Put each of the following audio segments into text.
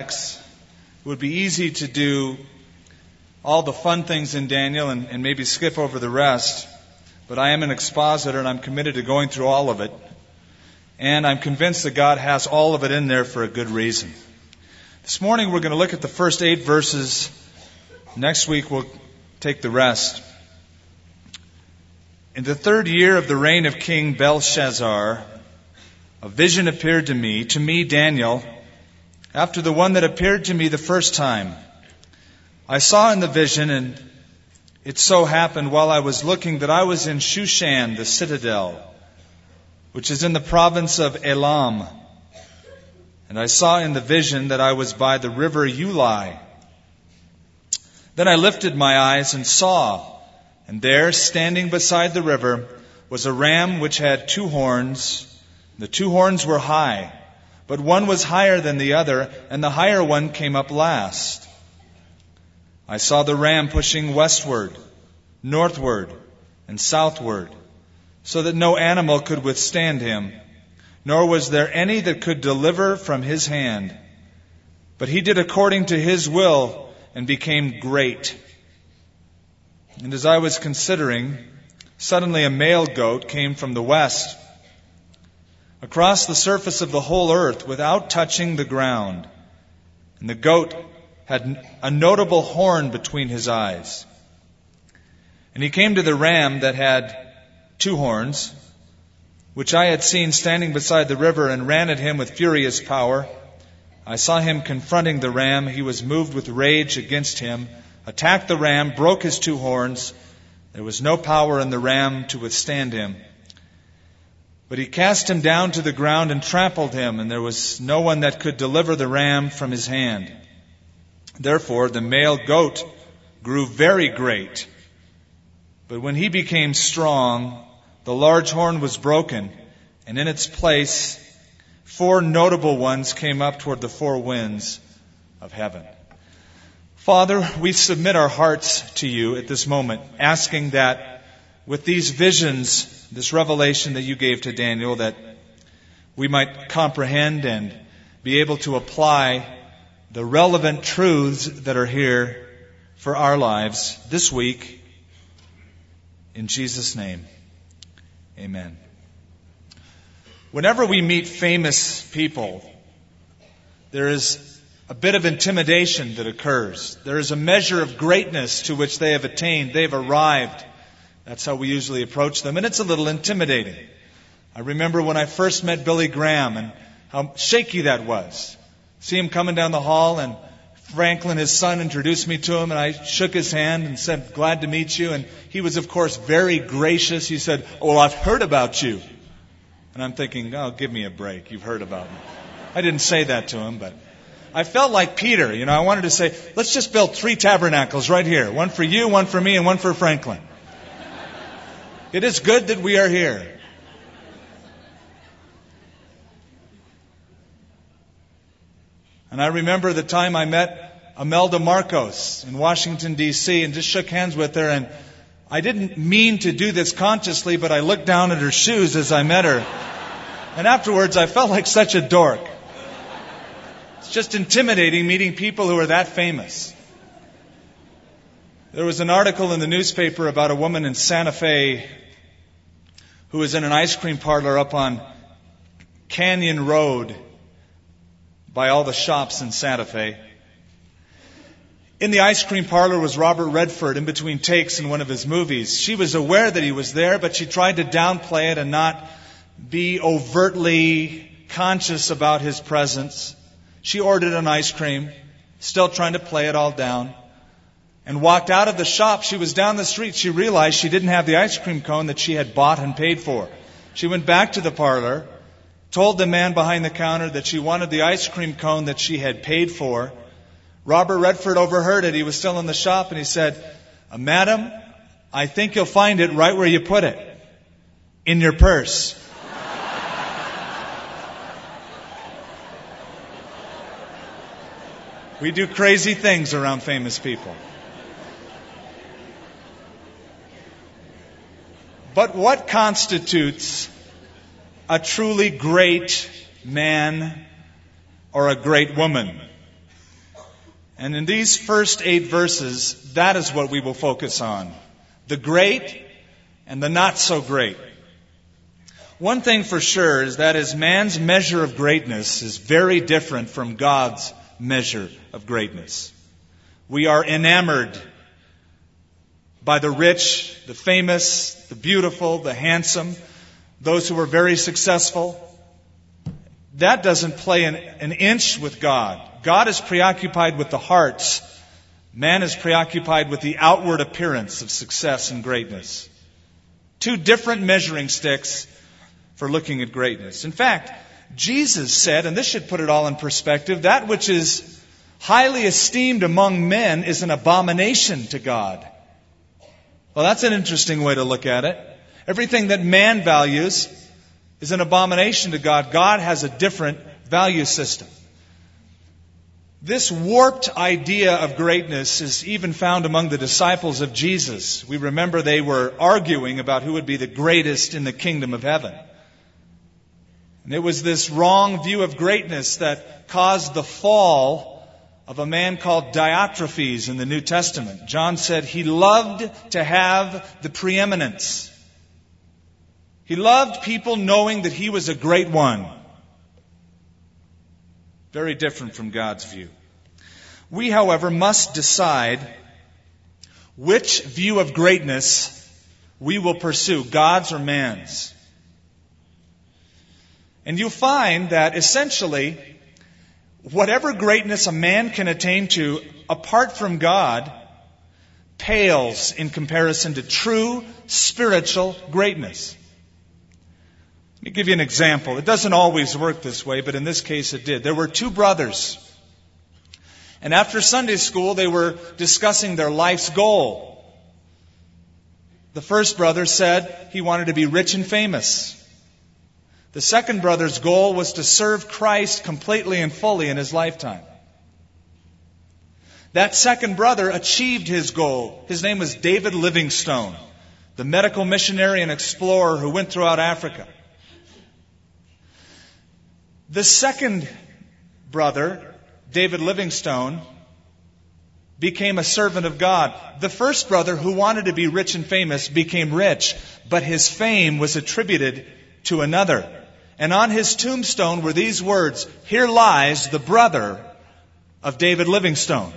It would be easy to do all the fun things in Daniel and, and, maybe skip over the rest, but I am an expositor and I'm committed to going through all of it. And I'm convinced that God has all of it in there for a good reason. This morning we're going to look at the first eight verses. Next week we'll take the rest. In the third year of the reign of King Belshazzar, a vision appeared to me, to me, Daniel, after the one that appeared to me the first time. I saw in the vision, and it so happened while I was looking that I was in Shushan, the citadel, which is in the province of Elam. And I saw in the vision that I was by the river Ulai. Then I lifted my eyes and saw, and there, standing beside the river, was a ram which had two horns. The two horns were high but one was higher than the other, and the higher one came up last. I saw the ram pushing westward, northward, and southward, so that no animal could withstand him, nor was there any that could deliver from his hand. But he did according to his will and became great. And as I was considering, suddenly a male goat came from the west across the surface of the whole earth without touching the ground. And the goat had a notable horn between his eyes. And he came to the ram that had two horns, which I had seen standing beside the river, and ran at him with furious power. I saw him confronting the ram. He was moved with rage against him, attacked the ram, broke his two horns. There was no power in the ram to withstand him. But he cast him down to the ground and trampled him, and there was no one that could deliver the ram from his hand. Therefore, the male goat grew very great. But when he became strong, the large horn was broken, and in its place, four notable ones came up toward the four winds of heaven. Father, we submit our hearts to you at this moment, asking that with these visions this revelation that you gave to Daniel that we might comprehend and be able to apply the relevant truths that are here for our lives this week. In Jesus' name, amen. Whenever we meet famous people, there is a bit of intimidation that occurs. There is a measure of greatness to which they have attained. They've arrived. That's how we usually approach them, and it's a little intimidating. I remember when I first met Billy Graham and how shaky that was. See him coming down the hall, and Franklin, his son, introduced me to him, and I shook his hand and said, Glad to meet you. And he was, of course, very gracious. He said, oh, Well, I've heard about you. And I'm thinking, Oh, give me a break. You've heard about me. I didn't say that to him, but I felt like Peter. You know, I wanted to say, Let's just build three tabernacles right here one for you, one for me, and one for Franklin. It is good that we are here. And I remember the time I met Imelda Marcos in Washington, D.C., and just shook hands with her. And I didn't mean to do this consciously, but I looked down at her shoes as I met her. And afterwards, I felt like such a dork. It's just intimidating meeting people who are that famous. There was an article in the newspaper about a woman in Santa Fe who was in an ice cream parlor up on Canyon Road by all the shops in Santa Fe. In the ice cream parlor was Robert Redford in between takes in one of his movies. She was aware that he was there, but she tried to downplay it and not be overtly conscious about his presence. She ordered an ice cream, still trying to play it all down and walked out of the shop. She was down the street. She realized she didn't have the ice cream cone that she had bought and paid for. She went back to the parlor, told the man behind the counter that she wanted the ice cream cone that she had paid for. Robert Redford overheard it. He was still in the shop and he said, uh, Madam, I think you'll find it right where you put it. In your purse. we do crazy things around famous people. But what constitutes a truly great man or a great woman? And in these first eight verses, that is what we will focus on. The great and the not so great. One thing for sure is that as man's measure of greatness is very different from God's measure of greatness. We are enamored by the rich, the famous, the beautiful, the handsome, those who are very successful. That doesn't play an, an inch with God. God is preoccupied with the hearts. Man is preoccupied with the outward appearance of success and greatness. Two different measuring sticks for looking at greatness. In fact, Jesus said, and this should put it all in perspective, that which is highly esteemed among men is an abomination to God. Well, that's an interesting way to look at it. Everything that man values is an abomination to God. God has a different value system. This warped idea of greatness is even found among the disciples of Jesus. We remember they were arguing about who would be the greatest in the kingdom of heaven. And it was this wrong view of greatness that caused the fall of a man called Diotrephes in the New Testament. John said he loved to have the preeminence. He loved people knowing that he was a great one. Very different from God's view. We, however, must decide which view of greatness we will pursue, God's or man's. And you'll find that essentially, whatever greatness a man can attain to apart from God pales in comparison to true spiritual greatness. Let me give you an example. It doesn't always work this way, but in this case it did. There were two brothers. And after Sunday school, they were discussing their life's goal. The first brother said he wanted to be rich and famous. The second brother's goal was to serve Christ completely and fully in his lifetime. That second brother achieved his goal. His name was David Livingstone, the medical missionary and explorer who went throughout Africa. The second brother, David Livingstone, became a servant of God. The first brother, who wanted to be rich and famous, became rich, but his fame was attributed to another. And on his tombstone were these words, Here lies the brother of David Livingstone.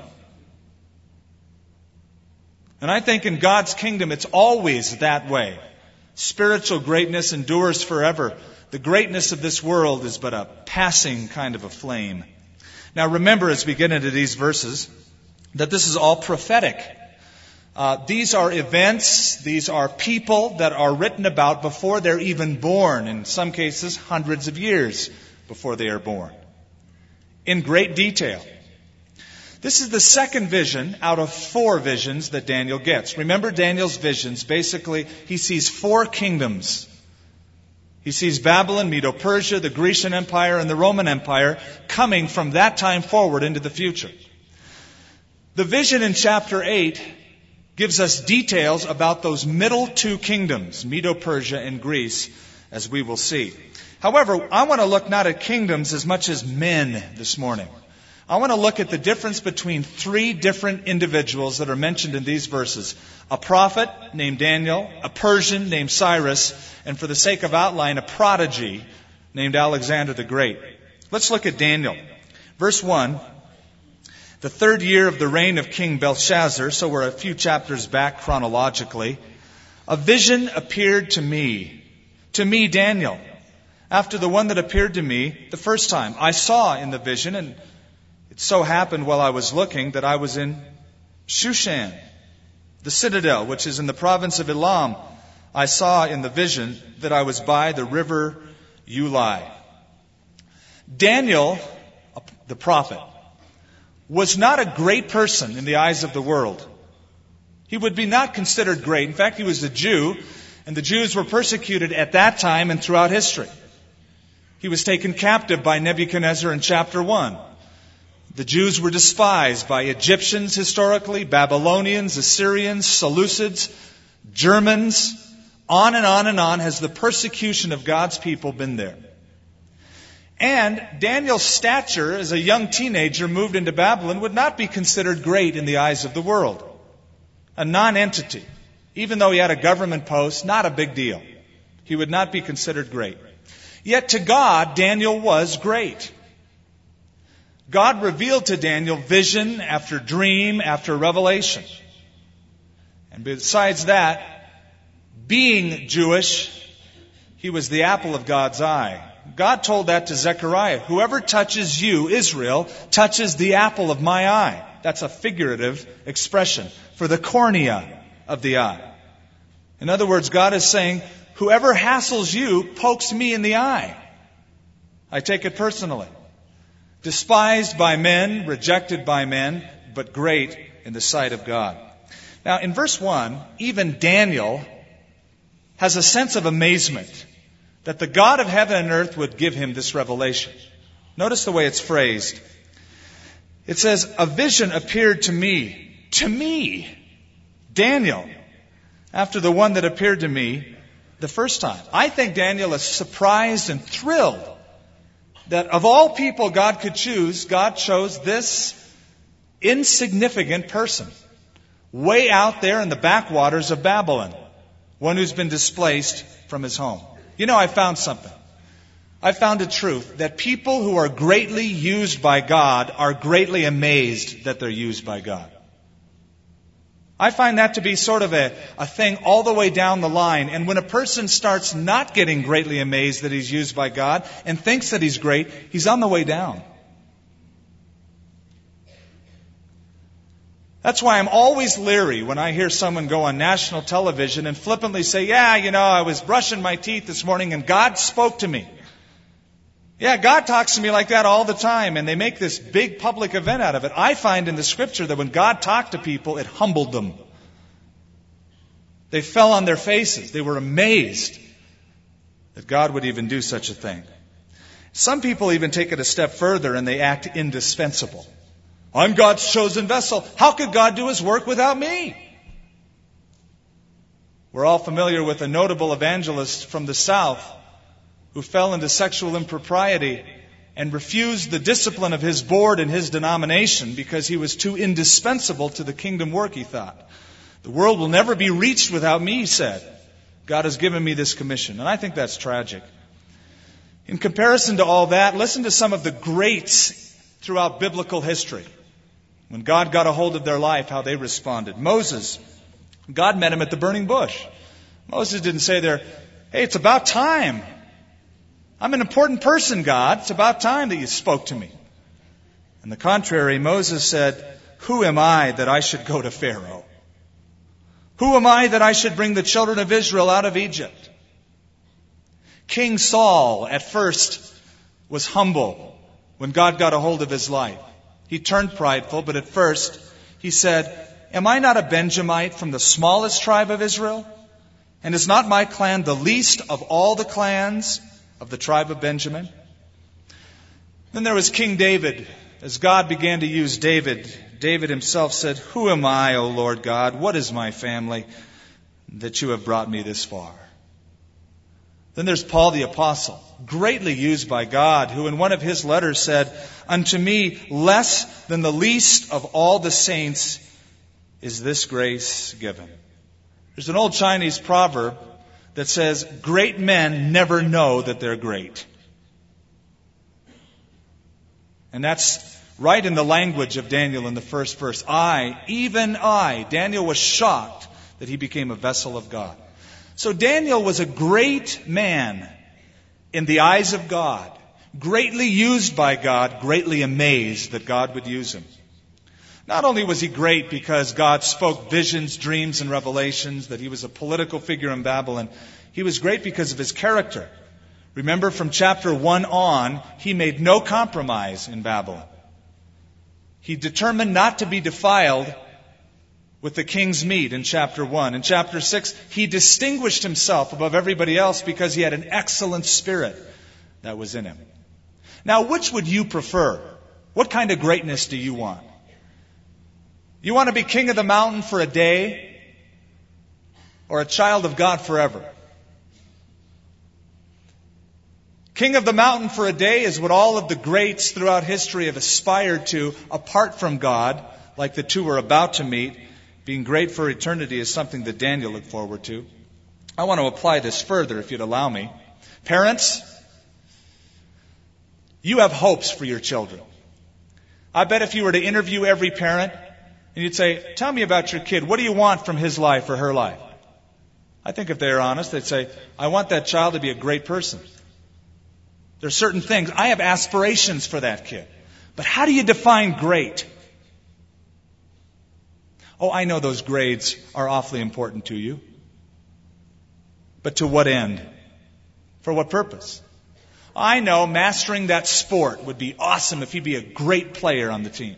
And I think in God's kingdom it's always that way. Spiritual greatness endures forever. The greatness of this world is but a passing kind of a flame. Now remember as we get into these verses that this is all prophetic. Uh, these are events, these are people that are written about before they're even born, in some cases, hundreds of years before they are born, in great detail. This is the second vision out of four visions that Daniel gets. Remember Daniel's visions. Basically, he sees four kingdoms. He sees Babylon, Medo Persia, the Grecian Empire, and the Roman Empire coming from that time forward into the future. The vision in chapter 8 gives us details about those middle two kingdoms, Medo Persia and Greece, as we will see. However, I want to look not at kingdoms as much as men this morning. I want to look at the difference between three different individuals that are mentioned in these verses. A prophet named Daniel, a Persian named Cyrus, and for the sake of outline, a prodigy named Alexander the Great. Let's look at Daniel. Verse 1 the third year of the reign of King Belshazzar, so we're a few chapters back chronologically, a vision appeared to me, to me, Daniel, after the one that appeared to me the first time. I saw in the vision, and it so happened while I was looking that I was in Shushan, the citadel, which is in the province of Elam. I saw in the vision that I was by the river Ulai. Daniel, the prophet, was not a great person in the eyes of the world. He would be not considered great. In fact, he was a Jew, and the Jews were persecuted at that time and throughout history. He was taken captive by Nebuchadnezzar in chapter 1. The Jews were despised by Egyptians historically, Babylonians, Assyrians, Seleucids, Germans. On and on and on has the persecution of God's people been there. And Daniel's stature as a young teenager moved into Babylon would not be considered great in the eyes of the world. A nonentity. Even though he had a government post, not a big deal. He would not be considered great. Yet to God, Daniel was great. God revealed to Daniel vision after dream after revelation. And besides that, being Jewish, he was the apple of God's eye. God told that to Zechariah. Whoever touches you, Israel, touches the apple of my eye. That's a figurative expression for the cornea of the eye. In other words, God is saying, whoever hassles you pokes me in the eye. I take it personally. Despised by men, rejected by men, but great in the sight of God. Now, in verse 1, even Daniel has a sense of amazement that the God of heaven and earth would give him this revelation. Notice the way it's phrased. It says, A vision appeared to me, to me, Daniel, after the one that appeared to me the first time. I think Daniel is surprised and thrilled that of all people God could choose, God chose this insignificant person way out there in the backwaters of Babylon, one who's been displaced from his home. You know, I found something. I found a truth that people who are greatly used by God are greatly amazed that they're used by God. I find that to be sort of a, a thing all the way down the line. And when a person starts not getting greatly amazed that he's used by God and thinks that he's great, he's on the way down. That's why I'm always leery when I hear someone go on national television and flippantly say, Yeah, you know, I was brushing my teeth this morning and God spoke to me. Yeah, God talks to me like that all the time, and they make this big public event out of it. I find in the scripture that when God talked to people, it humbled them. They fell on their faces. They were amazed that God would even do such a thing. Some people even take it a step further and they act indispensable. I'm God's chosen vessel. How could God do his work without me? We're all familiar with a notable evangelist from the South who fell into sexual impropriety and refused the discipline of his board and his denomination because he was too indispensable to the kingdom work, he thought. The world will never be reached without me, he said. God has given me this commission. And I think that's tragic. In comparison to all that, listen to some of the greats throughout biblical history. When God got a hold of their life, how they responded. Moses, God met him at the burning bush. Moses didn't say there, hey, it's about time. I'm an important person, God. It's about time that you spoke to me. On the contrary, Moses said, Who am I that I should go to Pharaoh? Who am I that I should bring the children of Israel out of Egypt? King Saul at first was humble when God got a hold of his life. He turned prideful, but at first he said, Am I not a Benjamite from the smallest tribe of Israel? And is not my clan the least of all the clans of the tribe of Benjamin? Then there was King David. As God began to use David, David himself said, Who am I, O Lord God? What is my family that you have brought me this far? Then there's Paul the Apostle, greatly used by God, who in one of his letters said, Unto me, less than the least of all the saints, is this grace given. There's an old Chinese proverb that says, Great men never know that they're great. And that's right in the language of Daniel in the first verse. I, even I, Daniel was shocked that he became a vessel of God. So Daniel was a great man in the eyes of God, greatly used by God, greatly amazed that God would use him. Not only was he great because God spoke visions, dreams, and revelations, that he was a political figure in Babylon, he was great because of his character. Remember from chapter 1 on, he made no compromise in Babylon. He determined not to be defiled with the king's meat in chapter 1. In chapter 6, he distinguished himself above everybody else because he had an excellent spirit that was in him. Now, which would you prefer? What kind of greatness do you want? You want to be king of the mountain for a day or a child of God forever? King of the mountain for a day is what all of the greats throughout history have aspired to apart from God, like the two we're about to meet. Being great for eternity is something that Daniel looked forward to. I want to apply this further, if you'd allow me. Parents, you have hopes for your children. I bet if you were to interview every parent and you'd say, Tell me about your kid. What do you want from his life or her life? I think if they're honest, they'd say, I want that child to be a great person. There's certain things. I have aspirations for that kid. But how do you define great? Oh, I know those grades are awfully important to you. But to what end? For what purpose? I know mastering that sport would be awesome if he'd be a great player on the team.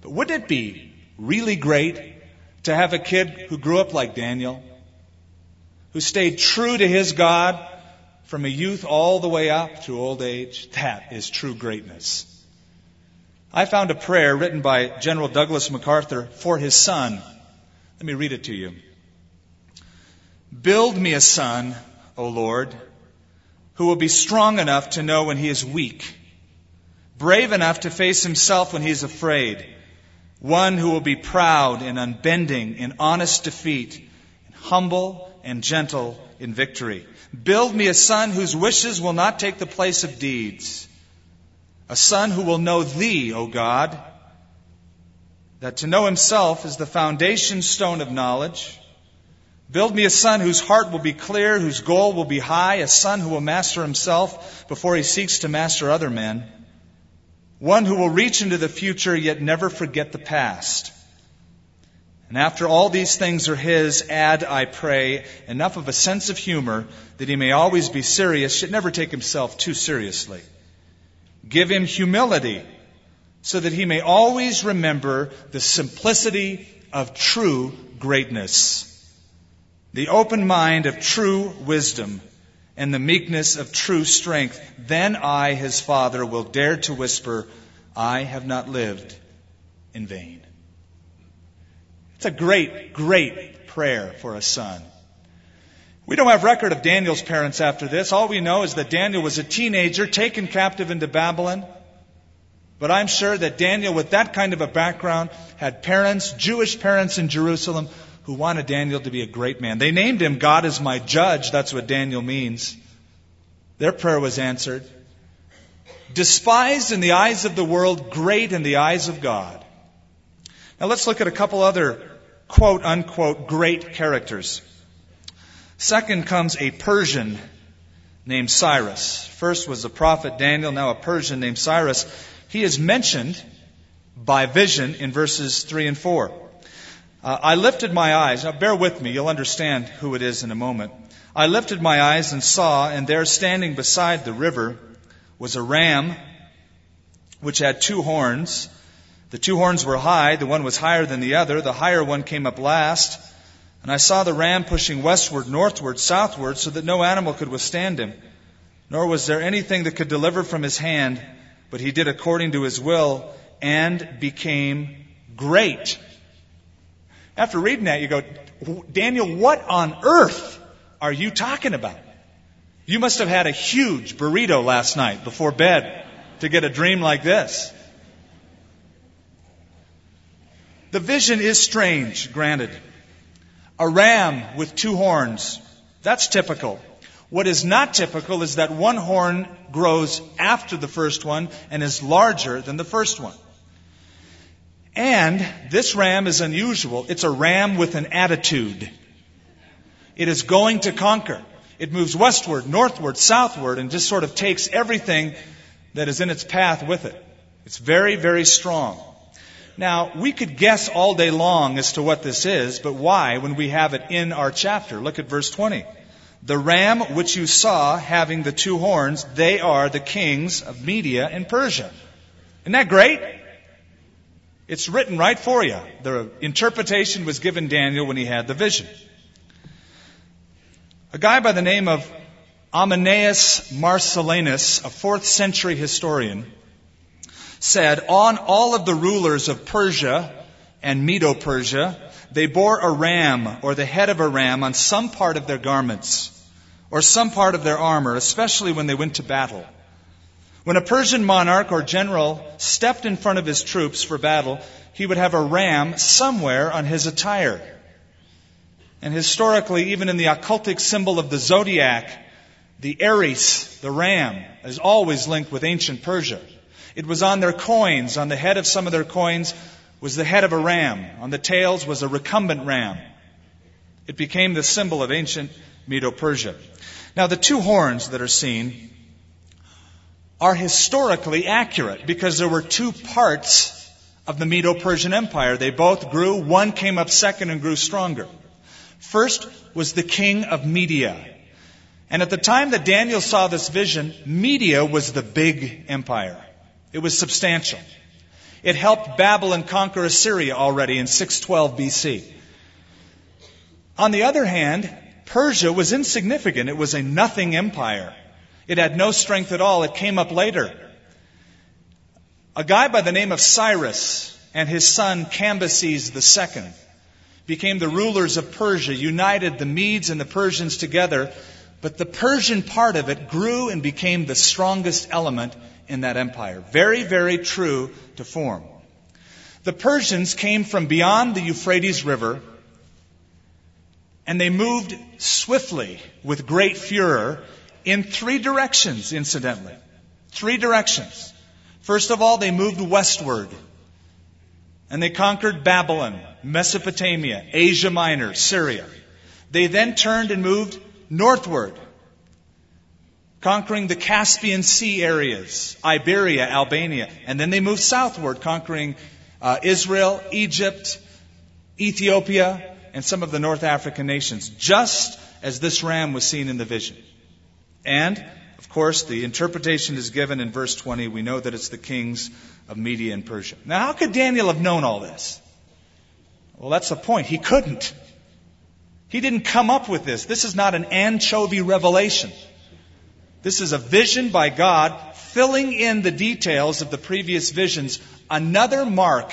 But wouldn't it be really great to have a kid who grew up like Daniel, who stayed true to his God from a youth all the way up to old age? That is true greatness. I found a prayer written by General Douglas MacArthur for his son. Let me read it to you. Build me a son, O Lord, who will be strong enough to know when he is weak, brave enough to face himself when he is afraid, one who will be proud and unbending in honest defeat, humble and gentle in victory. Build me a son whose wishes will not take the place of deeds, a son who will know thee, O God, that to know himself is the foundation stone of knowledge Build me a son whose heart will be clear, whose goal will be high, a son who will master himself before he seeks to master other men. One who will reach into the future yet never forget the past. And after all these things are his, add, I pray, enough of a sense of humor that he may always be serious, yet never take himself too seriously. Give him humility so that he may always remember the simplicity of true greatness the open mind of true wisdom and the meekness of true strength, then I, his father, will dare to whisper, I have not lived in vain. It's a great, great prayer for a son. We don't have record of Daniel's parents after this. All we know is that Daniel was a teenager taken captive into Babylon. But I'm sure that Daniel, with that kind of a background, had parents, Jewish parents in Jerusalem, who wanted Daniel to be a great man. They named him God is my judge. That's what Daniel means. Their prayer was answered. Despised in the eyes of the world, great in the eyes of God. Now let's look at a couple other quote unquote great characters. Second comes a Persian named Cyrus. First was the prophet Daniel, now a Persian named Cyrus. He is mentioned by vision in verses 3 and 4. Uh, I lifted my eyes. Now, bear with me. You'll understand who it is in a moment. I lifted my eyes and saw, and there standing beside the river was a ram which had two horns. The two horns were high. The one was higher than the other. The higher one came up last. And I saw the ram pushing westward, northward, southward, so that no animal could withstand him. Nor was there anything that could deliver from his hand, but he did according to his will and became great. After reading that, you go, Daniel, what on earth are you talking about? You must have had a huge burrito last night before bed to get a dream like this. The vision is strange, granted. A ram with two horns. That's typical. What is not typical is that one horn grows after the first one and is larger than the first one. And this ram is unusual. It's a ram with an attitude. It is going to conquer. It moves westward, northward, southward, and just sort of takes everything that is in its path with it. It's very, very strong. Now, we could guess all day long as to what this is, but why when we have it in our chapter? Look at verse 20. The ram which you saw having the two horns, they are the kings of Media and Persia. Isn't that great? It's written right for you. The interpretation was given Daniel when he had the vision. A guy by the name of Ammianus Marcellinus, a fourth century historian, said, On all of the rulers of Persia and Medo Persia, they bore a ram or the head of a ram on some part of their garments. or some part of their armor, especially when they went to battle. When a Persian monarch or general stepped in front of his troops for battle, he would have a ram somewhere on his attire. And historically, even in the occultic symbol of the zodiac, the Aries, the ram, is always linked with ancient Persia. It was on their coins. On the head of some of their coins was the head of a ram. On the tails was a recumbent ram. It became the symbol of ancient Medo Persia. Now, the two horns that are seen are historically accurate because there were two parts of the Medo Persian Empire. They both grew. One came up second and grew stronger. First was the king of Media. And at the time that Daniel saw this vision, Media was the big empire. It was substantial. It helped Babylon conquer Assyria already in 612 BC. On the other hand, Persia was insignificant. It was a nothing empire. It had no strength at all. It came up later. A guy by the name of Cyrus and his son Cambyses II became the rulers of Persia, united the Medes and the Persians together, but the Persian part of it grew and became the strongest element in that empire. Very, very true to form. The Persians came from beyond the Euphrates River and they moved swiftly with great furor in three directions, incidentally. Three directions. First of all, they moved westward. And they conquered Babylon, Mesopotamia, Asia Minor, Syria. They then turned and moved northward, conquering the Caspian Sea areas, Iberia, Albania. And then they moved southward, conquering uh, Israel, Egypt, Ethiopia, and some of the North African nations, just as this ram was seen in the vision. And, of course, the interpretation is given in verse 20. We know that it's the kings of Media and Persia. Now, how could Daniel have known all this? Well, that's the point. He couldn't. He didn't come up with this. This is not an anchovy revelation. This is a vision by God filling in the details of the previous visions. Another mark,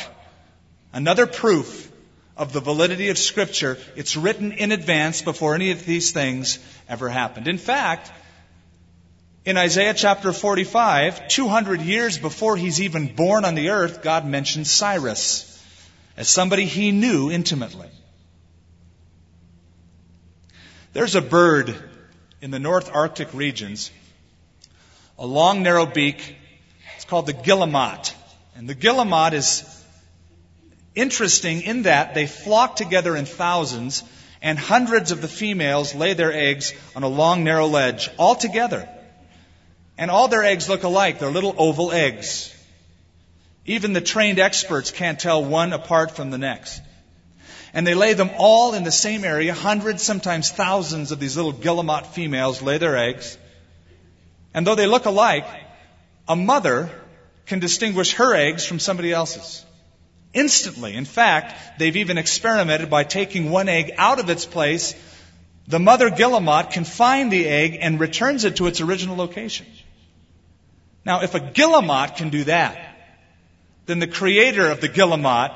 another proof of the validity of Scripture. It's written in advance before any of these things ever happened. In fact, in Isaiah chapter 45, 200 years before he's even born on the earth, God mentions Cyrus as somebody he knew intimately. There's a bird in the North Arctic regions, a long narrow beak. It's called the guillemot. And the guillemot is interesting in that they flock together in thousands, and hundreds of the females lay their eggs on a long, narrow ledge, all together. And all their eggs look alike. They're little oval eggs. Even the trained experts can't tell one apart from the next. And they lay them all in the same area. Hundreds, sometimes thousands of these little guillemot females lay their eggs. And though they look alike, a mother can distinguish her eggs from somebody else's. Instantly. In fact, they've even experimented by taking one egg out of its place. The mother guillemot can find the egg and returns it to its original location. Now, if a guillemot can do that, then the creator of the guillemot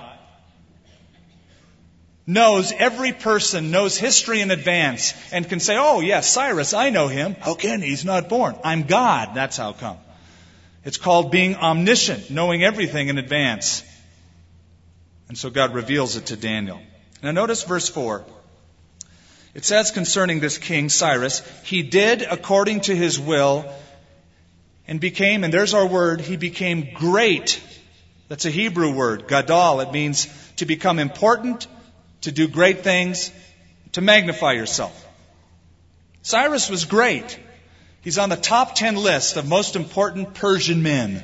knows every person, knows history in advance, and can say, oh, yes, Cyrus, I know him. How can he? He's not born. I'm God. That's how come. It's called being omniscient, knowing everything in advance. And so God reveals it to Daniel. Now notice verse 4. It says concerning this king, Cyrus, he did according to his will and became, and there's our word, he became great. That's a Hebrew word, gadol. It means to become important, to do great things, to magnify yourself. Cyrus was great. He's on the top 10 list of most important Persian men.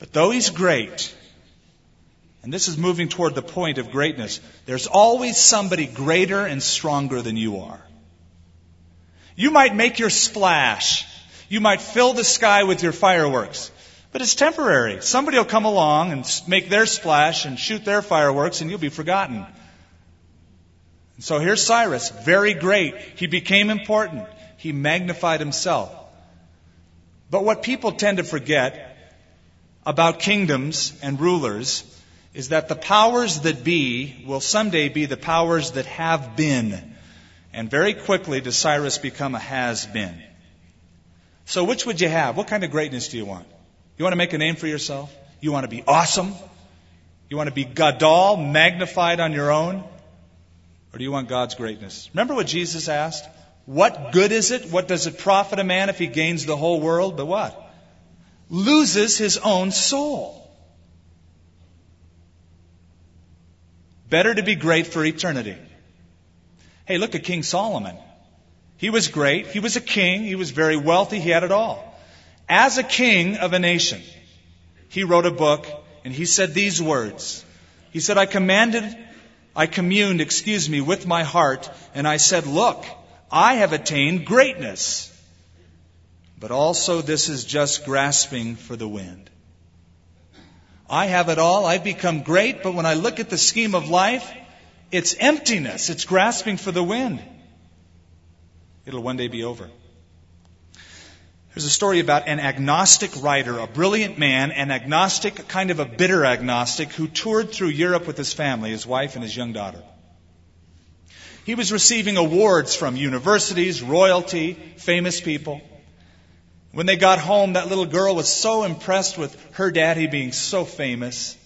But though he's great, and this is moving toward the point of greatness. There's always somebody greater and stronger than you are. You might make your splash. You might fill the sky with your fireworks. But it's temporary. Somebody will come along and make their splash and shoot their fireworks and you'll be forgotten. And so here's Cyrus, very great. He became important. He magnified himself. But what people tend to forget about kingdoms and rulers is that the powers that be will someday be the powers that have been. And very quickly does Cyrus become a has been. So which would you have? What kind of greatness do you want? You want to make a name for yourself? You want to be awesome? You want to be Gadol, magnified on your own? Or do you want God's greatness? Remember what Jesus asked? What good is it? What does it profit a man if he gains the whole world? But what? Loses his own soul. Better to be great for eternity. Hey, look at King Solomon. He was great. He was a king. He was very wealthy. He had it all. As a king of a nation, he wrote a book and he said these words. He said, I commanded, I communed, excuse me, with my heart and I said, look, I have attained greatness. But also this is just grasping for the wind. I have it all. I've become great, but when I look at the scheme of life, it's emptiness. It's grasping for the wind. It'll one day be over. There's a story about an agnostic writer, a brilliant man, an agnostic, kind of a bitter agnostic, who toured through Europe with his family, his wife and his young daughter. He was receiving awards from universities, royalty, famous people. When they got home, that little girl was so impressed with her daddy being so famous.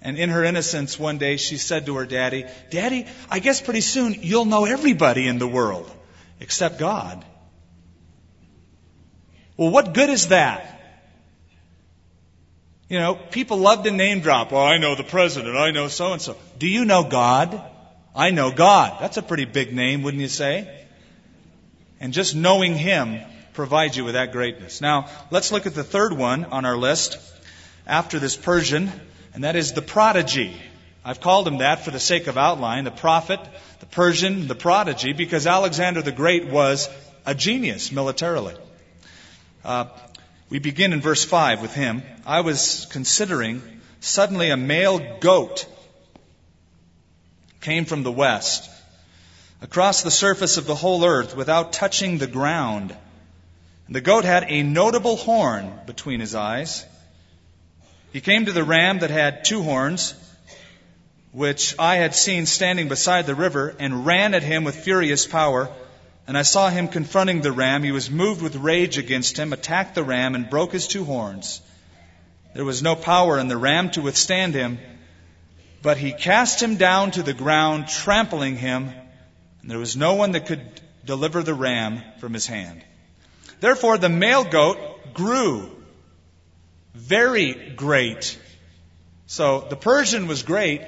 And in her innocence, one day she said to her daddy, Daddy, I guess pretty soon you'll know everybody in the world except God. Well, what good is that? You know, people love to name drop. Well, I know the president. I know so and so. Do you know God? I know God. That's a pretty big name, wouldn't you say? And just knowing Him provides you with that greatness. Now, let's look at the third one on our list after this Persian, and that is the prodigy. I've called him that for the sake of outline, the prophet, the Persian, the prodigy, because Alexander the Great was a genius militarily. Uh, we begin in verse 5 with him. I was considering, suddenly a male goat came from the west across the surface of the whole earth without touching the ground. And the goat had a notable horn between his eyes. He came to the ram that had two horns, which I had seen standing beside the river, and ran at him with furious power. And I saw him confronting the ram. He was moved with rage against him, attacked the ram, and broke his two horns. There was no power in the ram to withstand him, but he cast him down to the ground, trampling him, and there was no one that could deliver the ram from his hand. Therefore, the male goat grew very great. So the Persian was great.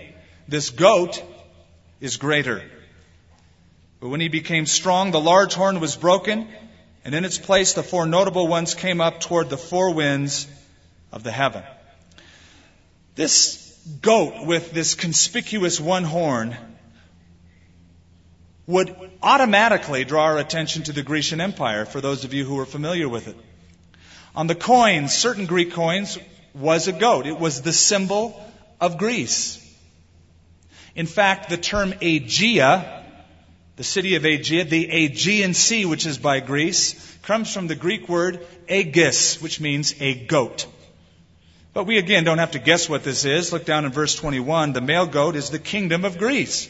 This goat is greater. But when he became strong, the large horn was broken, and in its place the four notable ones came up toward the four winds of the heaven. This goat with this conspicuous one horn would automatically draw our attention to the Grecian Empire, for those of you who are familiar with it. On the coins, certain Greek coins, was a goat. It was the symbol of Greece. In fact, the term Aegea the city of Aegea, the Aegean Sea, which is by Greece, comes from the Greek word aegis, which means a goat. But we again don't have to guess what this is. Look down in verse 21. The male goat is the kingdom of Greece.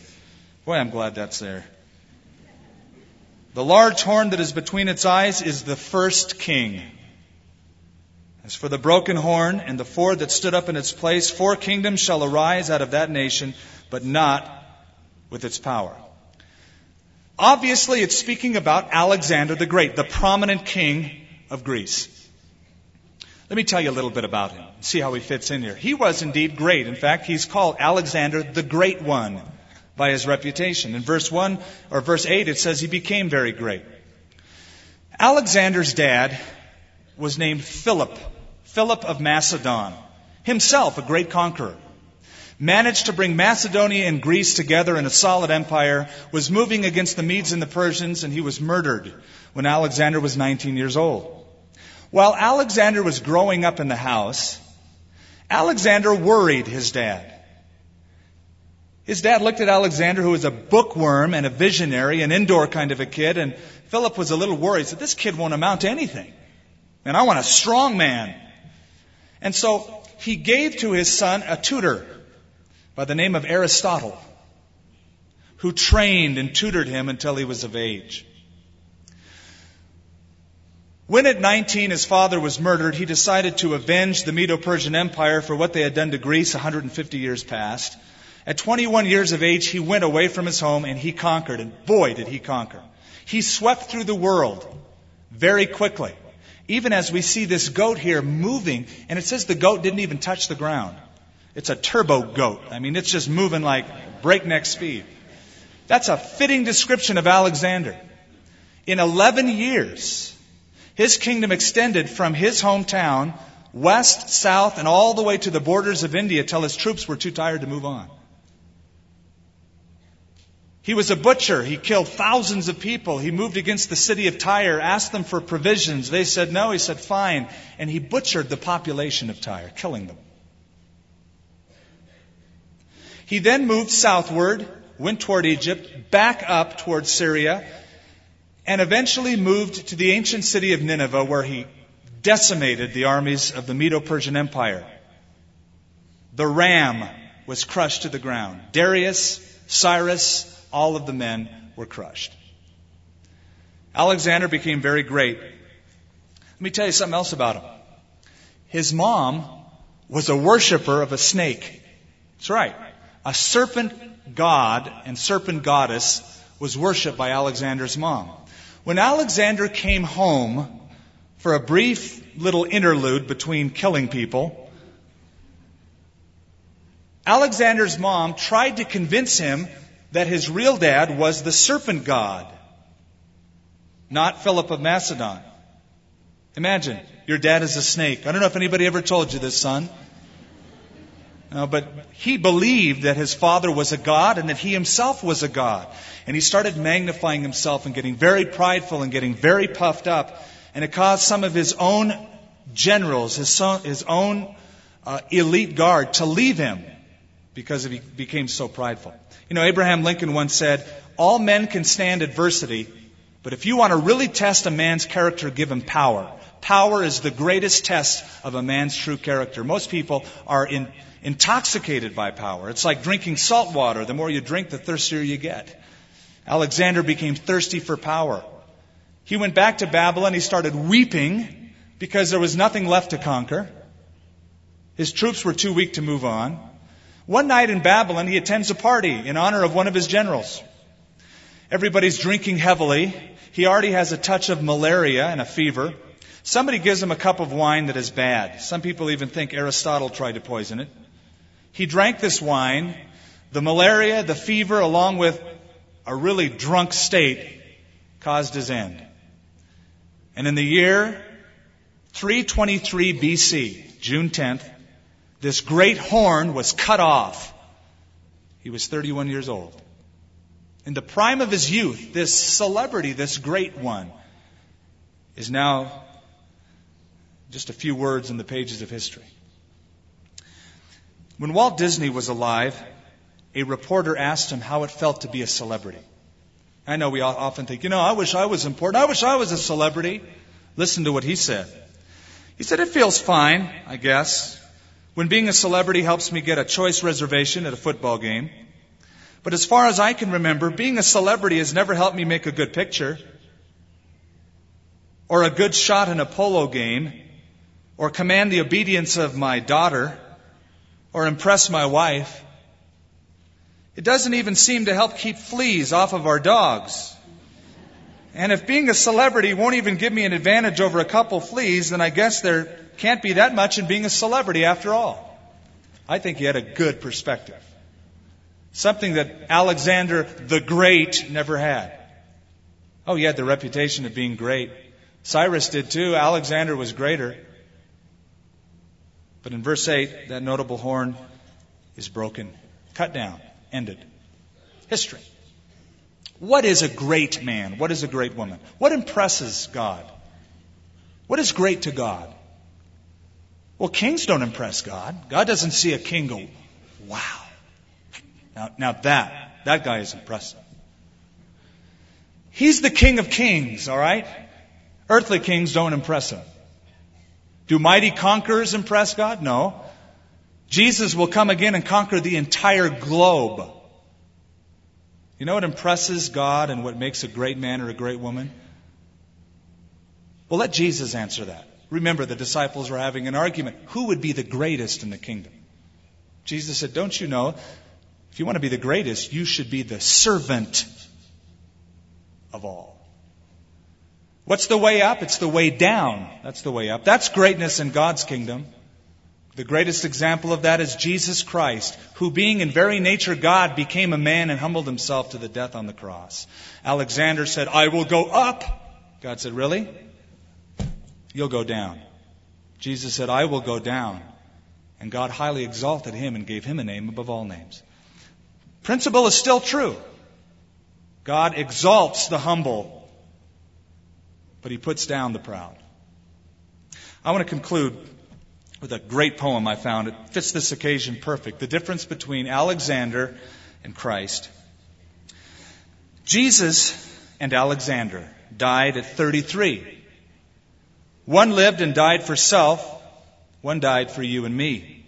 Boy, I'm glad that's there. The large horn that is between its eyes is the first king. As for the broken horn and the four that stood up in its place, four kingdoms shall arise out of that nation, but not with its power. Obviously, it's speaking about Alexander the Great, the prominent king of Greece. Let me tell you a little bit about him, see how he fits in here. He was indeed great. In fact, he's called Alexander the Great One by his reputation. In verse 1 or verse 8, it says he became very great. Alexander's dad was named Philip, Philip of Macedon, himself a great conqueror managed to bring Macedonia and Greece together in a solid empire, was moving against the Medes and the Persians, and he was murdered when Alexander was 19 years old. While Alexander was growing up in the house, Alexander worried his dad. His dad looked at Alexander, who was a bookworm and a visionary, an indoor kind of a kid, and Philip was a little worried. He said, This kid won't amount to anything. And I want a strong man. And so he gave to his son a tutor by the name of Aristotle, who trained and tutored him until he was of age. When at 19 his father was murdered, he decided to avenge the Medo-Persian Empire for what they had done to Greece 150 years past. At 21 years of age, he went away from his home and he conquered. And boy, did he conquer. He swept through the world very quickly. Even as we see this goat here moving, and it says the goat didn't even touch the ground. It's a turbo goat. I mean, it's just moving like breakneck speed. That's a fitting description of Alexander. In 11 years, his kingdom extended from his hometown west, south, and all the way to the borders of India till his troops were too tired to move on. He was a butcher. He killed thousands of people. He moved against the city of Tyre, asked them for provisions. They said no. He said fine. And he butchered the population of Tyre, killing them. He then moved southward, went toward Egypt, back up toward Syria, and eventually moved to the ancient city of Nineveh where he decimated the armies of the Medo-Persian Empire. The ram was crushed to the ground. Darius, Cyrus, all of the men were crushed. Alexander became very great. Let me tell you something else about him. His mom was a worshiper of a snake. That's right. A serpent god and serpent goddess was worshipped by Alexander's mom. When Alexander came home for a brief little interlude between killing people, Alexander's mom tried to convince him that his real dad was the serpent god, not Philip of Macedon. Imagine, your dad is a snake. I don't know if anybody ever told you this, son. No, but he believed that his father was a god and that he himself was a god. And he started magnifying himself and getting very prideful and getting very puffed up. And it caused some of his own generals, his, son, his own uh, elite guard to leave him because he became so prideful. You know, Abraham Lincoln once said, All men can stand adversity, but if you want to really test a man's character, give him power. Power is the greatest test of a man's true character. Most people are in, intoxicated by power. It's like drinking salt water. The more you drink, the thirstier you get. Alexander became thirsty for power. He went back to Babylon. He started weeping because there was nothing left to conquer. His troops were too weak to move on. One night in Babylon, he attends a party in honor of one of his generals. Everybody's drinking heavily. He already has a touch of malaria and a fever. Somebody gives him a cup of wine that is bad. Some people even think Aristotle tried to poison it. He drank this wine. The malaria, the fever, along with a really drunk state, caused his end. And in the year 323 BC, June 10th, this great horn was cut off. He was 31 years old. In the prime of his youth, this celebrity, this great one, is now just a few words in the pages of history. When Walt Disney was alive, a reporter asked him how it felt to be a celebrity. I know we often think, you know, I wish I was important. I wish I was a celebrity. Listen to what he said. He said, it feels fine, I guess, when being a celebrity helps me get a choice reservation at a football game. But as far as I can remember, being a celebrity has never helped me make a good picture, or a good shot in a polo game, or command the obedience of my daughter, or impress my wife. It doesn't even seem to help keep fleas off of our dogs. And if being a celebrity won't even give me an advantage over a couple fleas, then I guess there can't be that much in being a celebrity after all. I think he had a good perspective. Something that Alexander the Great never had. Oh, he had the reputation of being great. Cyrus did too. Alexander was greater. But in verse 8, that notable horn is broken, cut down, ended. History. What is a great man? What is a great woman? What impresses God? What is great to God? Well, kings don't impress God. God doesn't see a king go, wow. Now, now that, that guy is impressive. He's the king of kings, alright? Earthly kings don't impress him. Do mighty conquerors impress God? No. Jesus will come again and conquer the entire globe. You know what impresses God and what makes a great man or a great woman? Well, let Jesus answer that. Remember, the disciples were having an argument. Who would be the greatest in the kingdom? Jesus said, Don't you know? If you want to be the greatest, you should be the servant of all. What's the way up? It's the way down. That's the way up. That's greatness in God's kingdom. The greatest example of that is Jesus Christ, who being in very nature God became a man and humbled himself to the death on the cross. Alexander said, I will go up. God said, Really? You'll go down. Jesus said, I will go down. And God highly exalted him and gave him a name above all names. Principle is still true. God exalts the humble, but he puts down the proud. I want to conclude with a great poem I found. It fits this occasion perfect. The difference between Alexander and Christ. Jesus and Alexander died at 33. One lived and died for self, one died for you and me.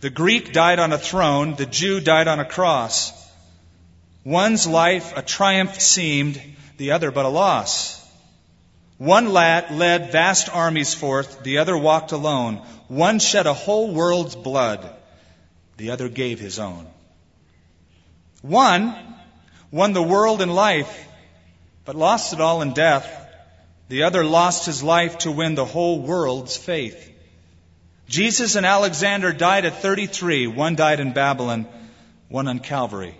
The Greek died on a throne, the Jew died on a cross. One's life a triumph seemed, the other but a loss. One lad led vast armies forth, the other walked alone. One shed a whole world's blood, the other gave his own. One won the world in life, but lost it all in death. The other lost his life to win the whole world's faith. Jesus and Alexander died at 33. One died in Babylon, one on Calvary.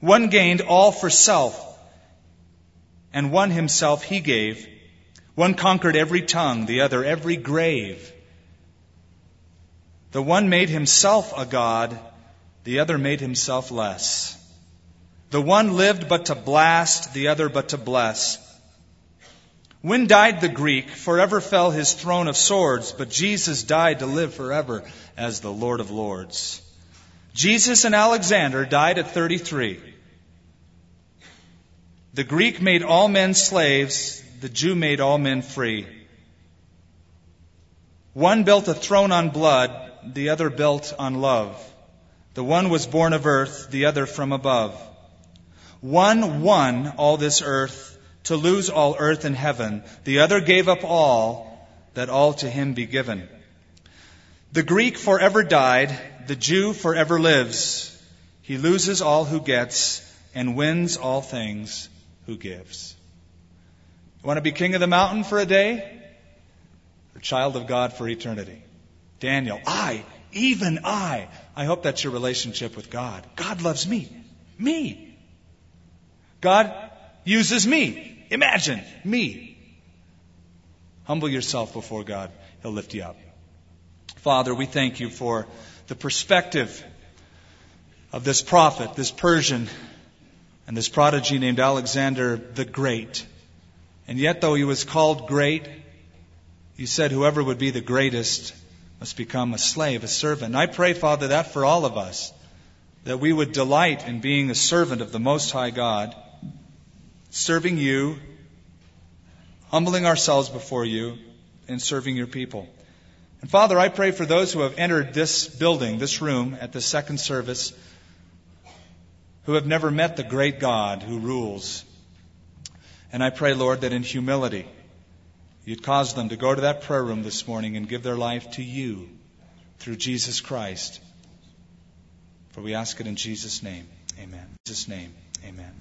One gained all for self, and one himself he gave one conquered every tongue, the other every grave. The one made himself a God, the other made himself less. The one lived but to blast, the other but to bless. When died the Greek, forever fell his throne of swords, but Jesus died to live forever as the Lord of Lords. Jesus and Alexander died at 33. The Greek made all men slaves, the Jew made all men free. One built a throne on blood, the other built on love. The one was born of earth, the other from above. One won all this earth to lose all earth and heaven. The other gave up all that all to him be given. The Greek forever died. The Jew forever lives. He loses all who gets and wins all things who gives. You want to be king of the mountain for a day? Or child of God for eternity? Daniel, I, even I. I hope that's your relationship with God. God loves me. Me. God uses me. Imagine me. Humble yourself before God. He'll lift you up. Father, we thank you for the perspective of this prophet, this Persian, and this prodigy named Alexander the Great. And yet, though he was called great, he said whoever would be the greatest must become a slave, a servant. And I pray, Father, that for all of us, that we would delight in being a servant of the Most High God, serving you, humbling ourselves before you, and serving your people. And Father, I pray for those who have entered this building, this room, at the second service, who have never met the great God who rules and I pray, Lord, that in humility, you'd cause them to go to that prayer room this morning and give their life to you through Jesus Christ. For we ask it in Jesus' name. Amen. In Jesus' name. Amen.